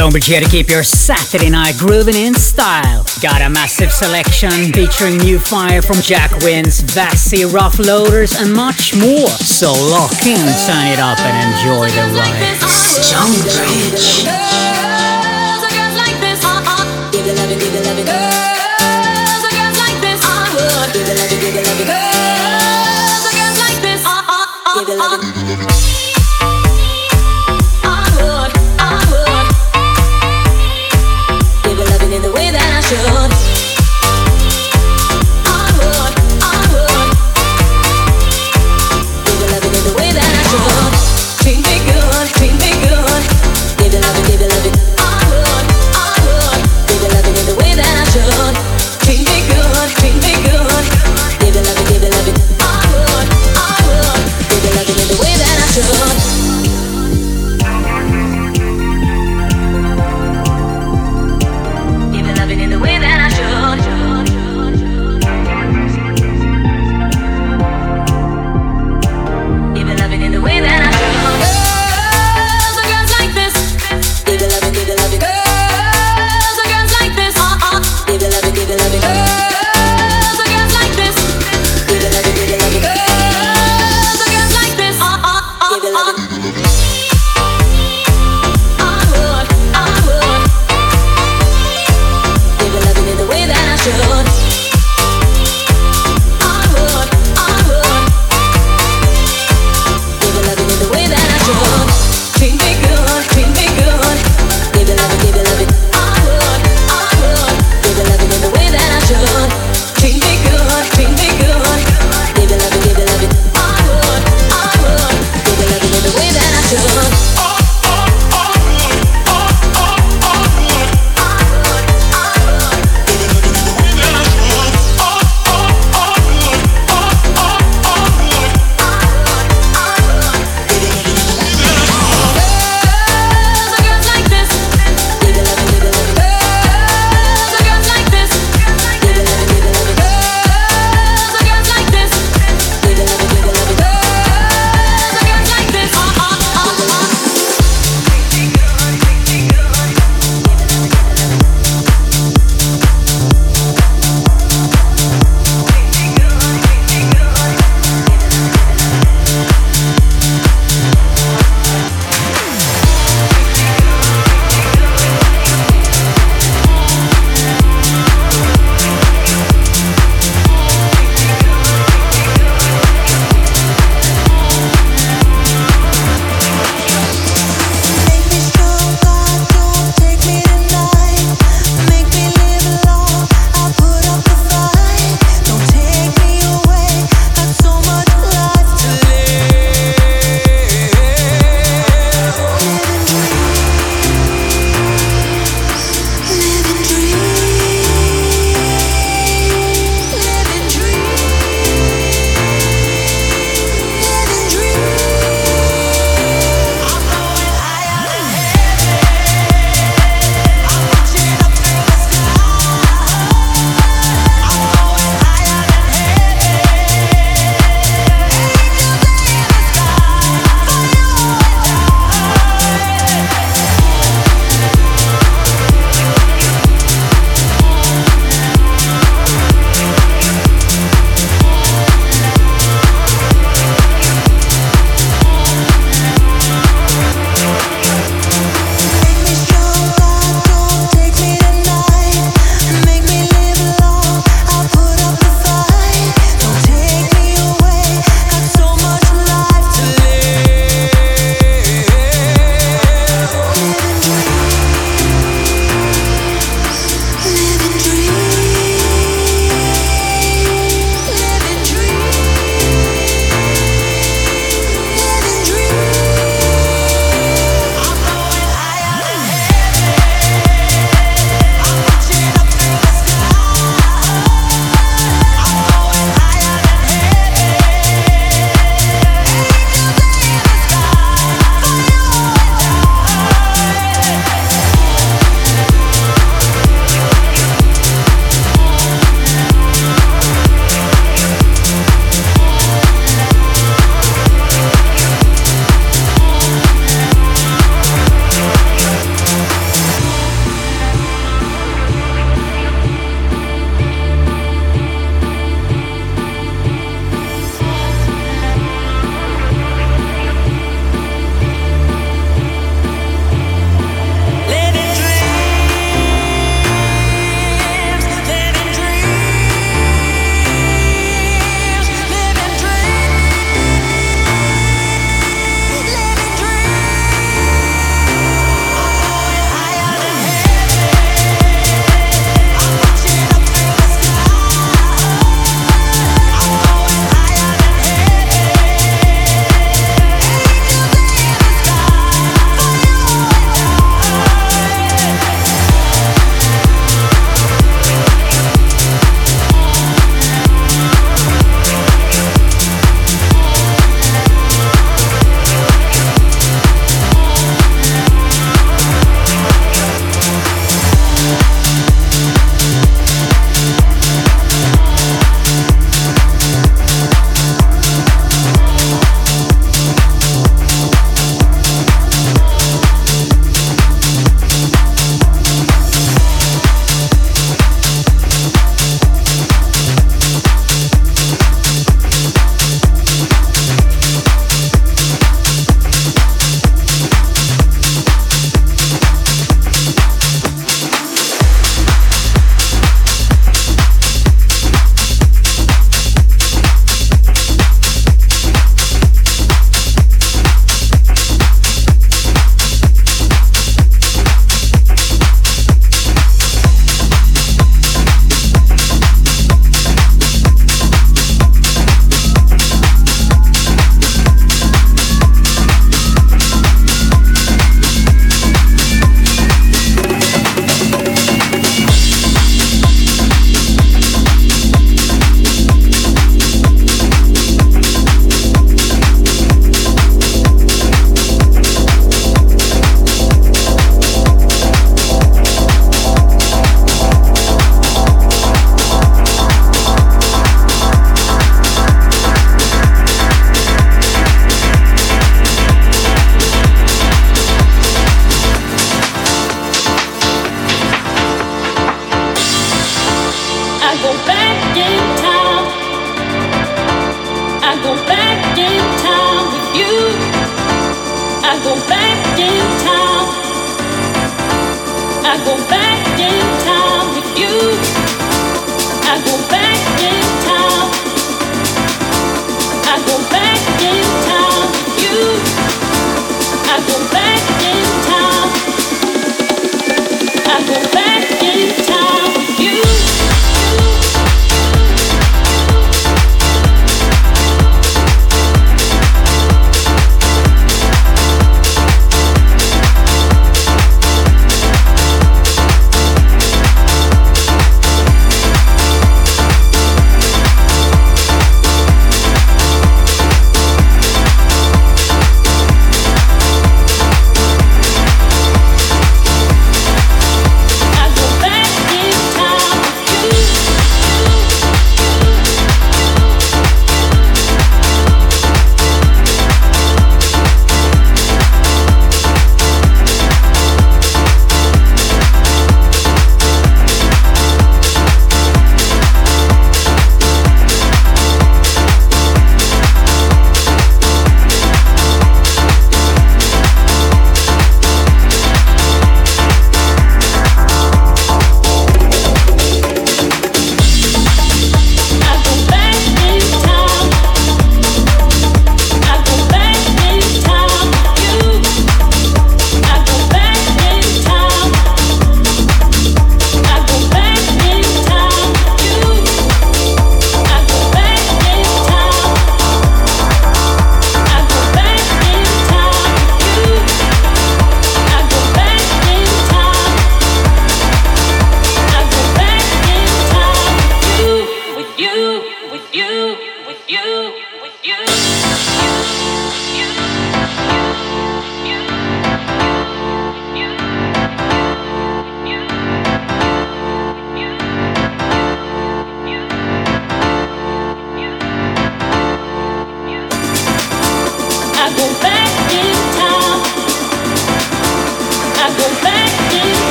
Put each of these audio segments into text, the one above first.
Stonebridge here to keep your Saturday night grooving in style. Got a massive selection featuring new fire from Jack Wins, Vassy, Ruff Loaderz, and much more. So lock in, turn it up, and enjoy the ride. Stonebridge.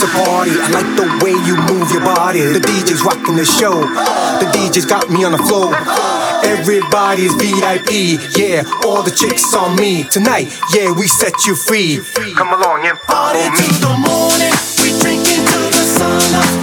It's a party. I like the way you move your body. The DJ's rocking the show. The DJ's got me on the floor. Everybody's VIP, yeah. All the chicks on me tonight, yeah. We set you free. Come along and follow Party me. till the morning, we drinking till the sun up.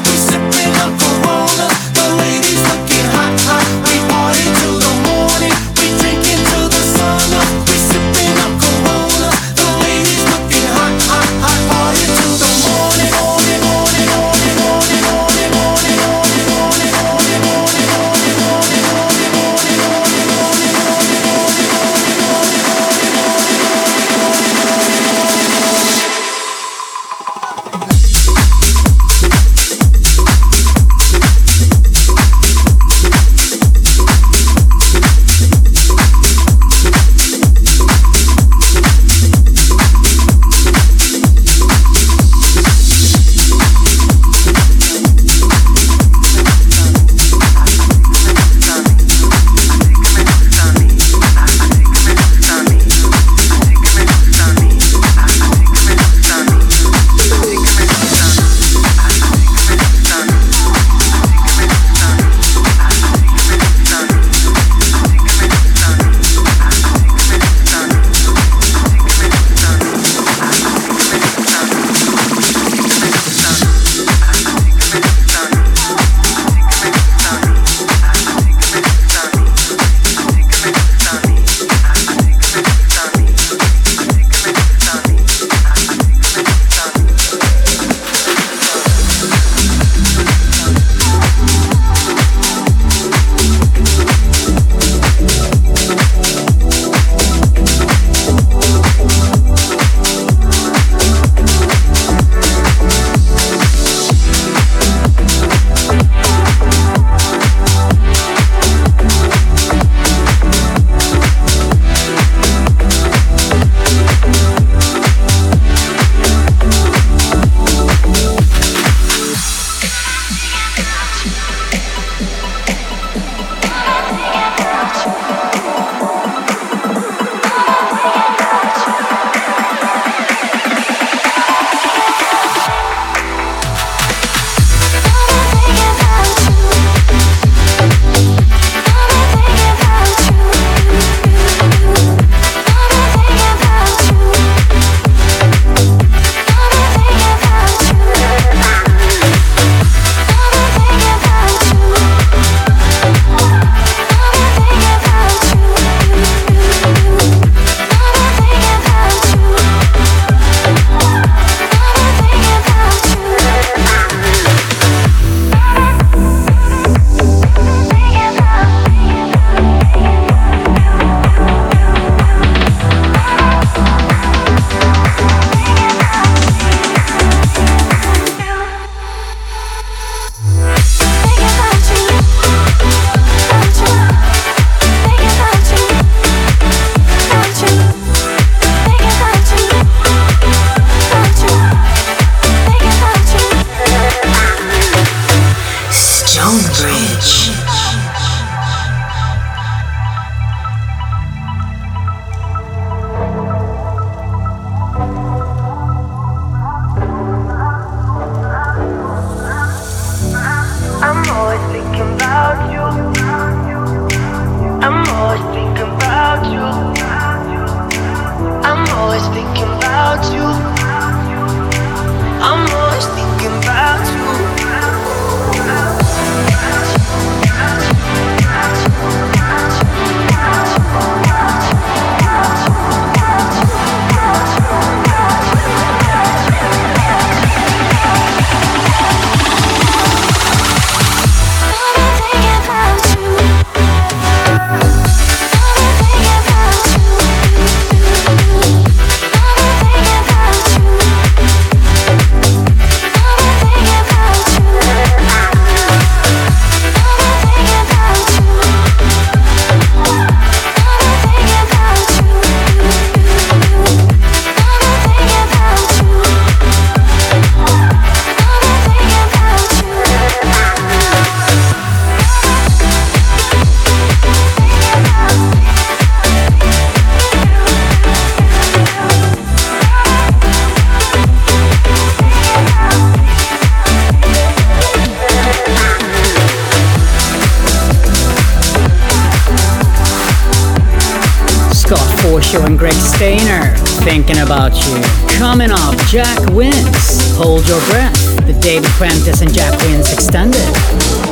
Wins, Hold Your Breath, the David Prentice and Jack Wins extended.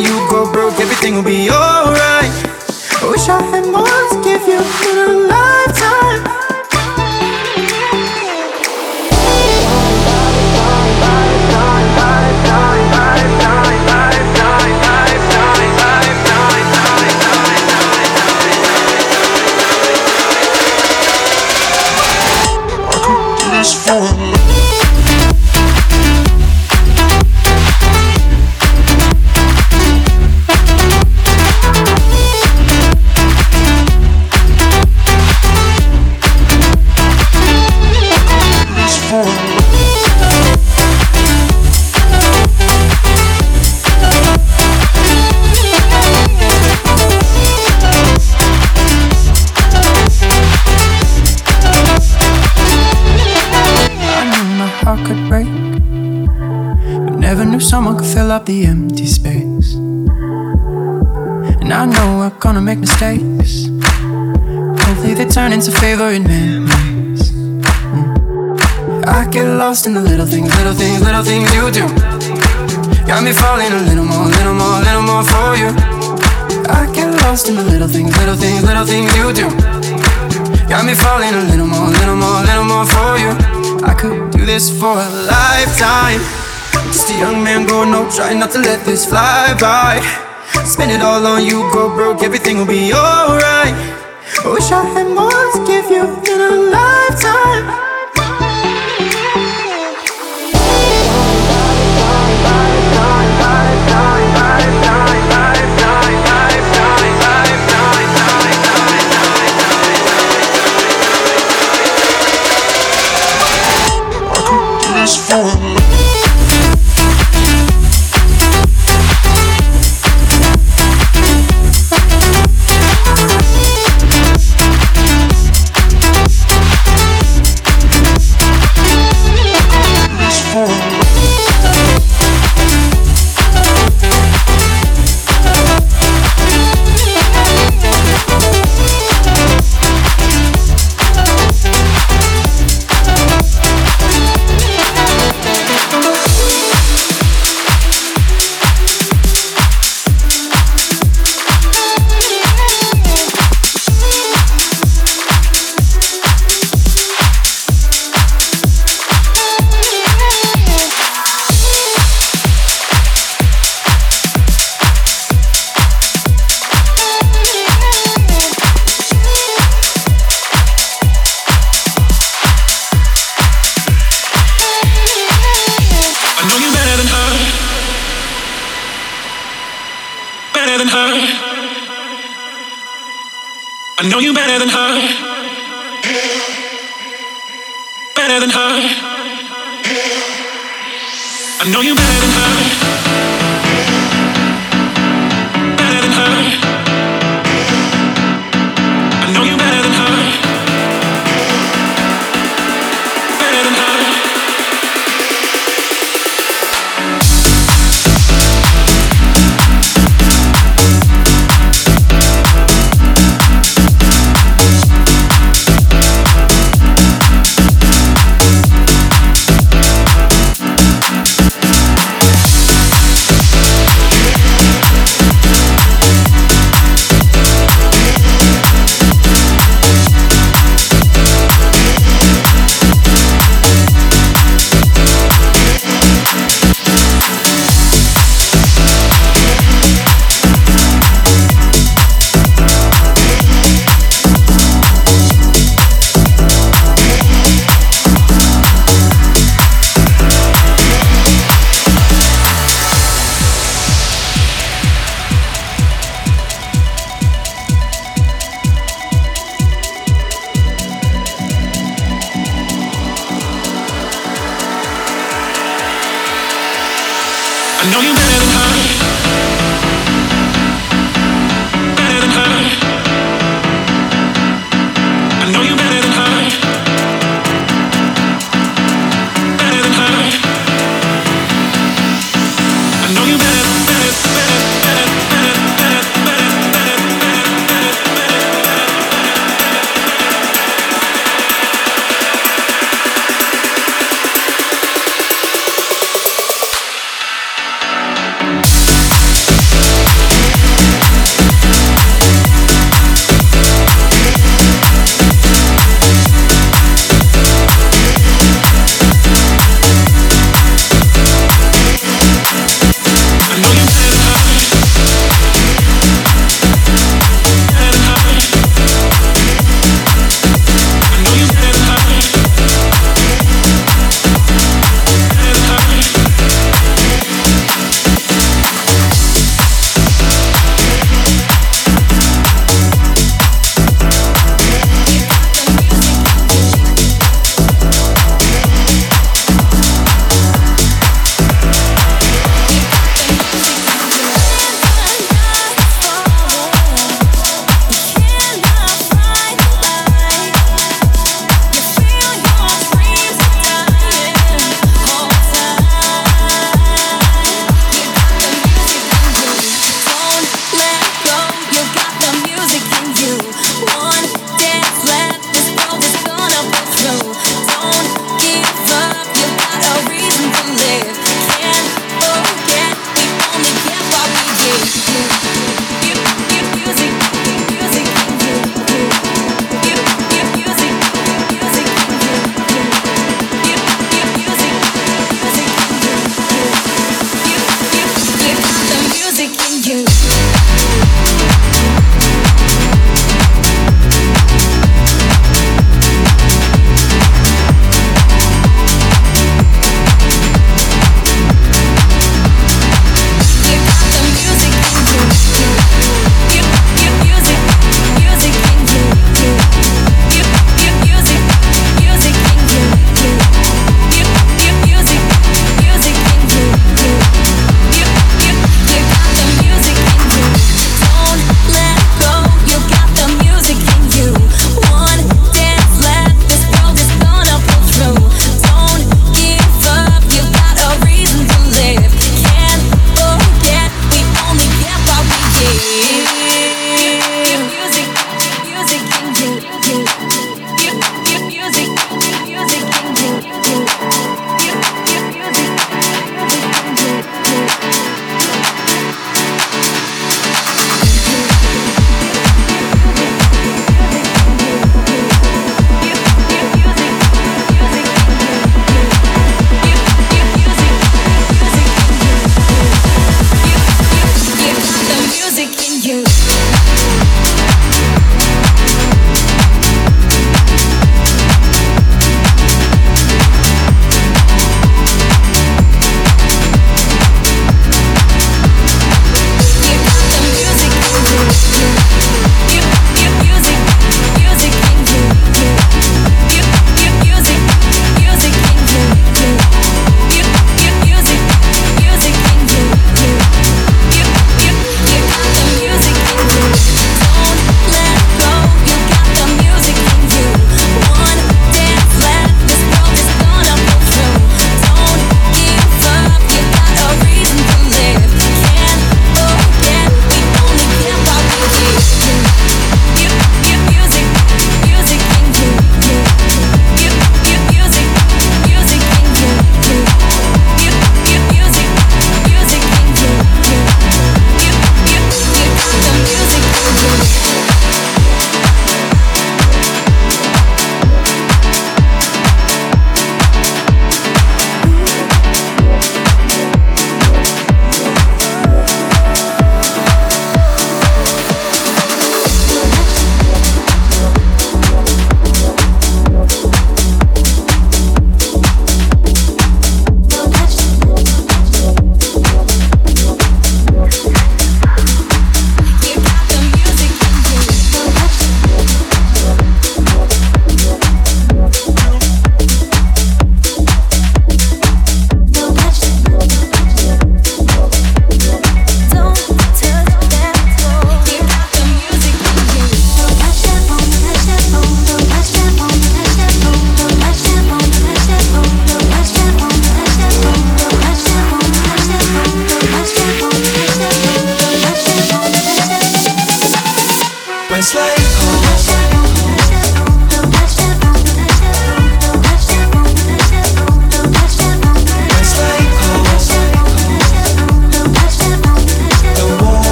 you go broke, everything will be alright. I wish I had more to give you in a lifetime. Turn into favorite memories. Mm. I get lost in the little things, little things, little things you do. Got me falling a little more, little more, little more for you. I get lost in the little things, little things, little things you do. Got me falling a little more, little more, little more for you. I could do this for a lifetime. Young man growing up, trying not to let this fly by. Spend it all on you, go broke, everything will be alright. Wish I had more to give you in a lifetime.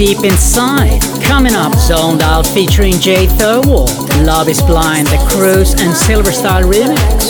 Deep Inside. Coming up, Zoned Out featuring Jay Thirlwall. Love is Blind, The Cruise and Silver Style remix.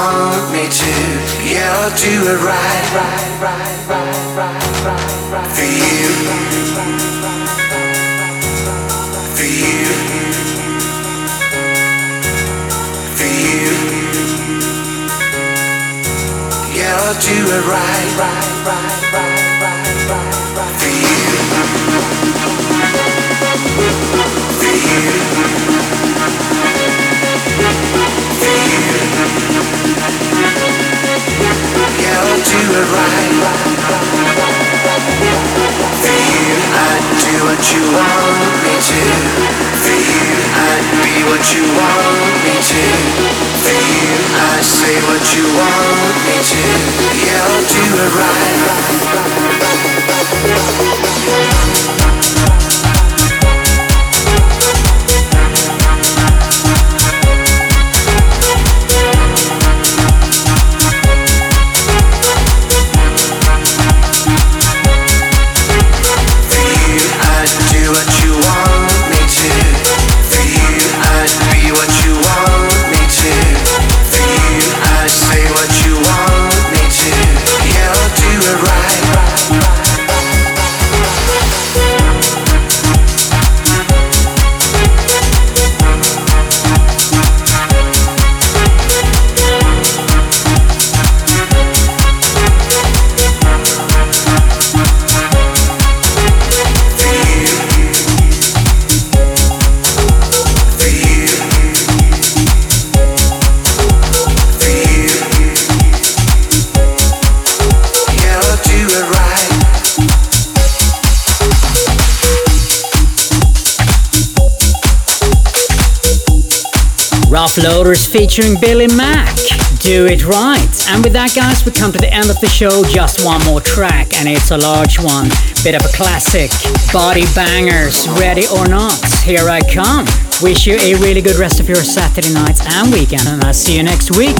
Want me to. Yeah, I'll do it right, right, right, right, right, right, right. For you. For you. For you. Yeah, I'll do it right, right, right, right, say what you want me to. Yeah, I'll do it right. Ruff Loaderz featuring Billy Mack. Do it right. And with that, guys, we come to the end of the show. Just one more track, and it's a large one. Bit of a classic. Body bangers, ready or not. Here I come. Wish you a really good rest of your Saturday nights and weekend, and I'll see you next week.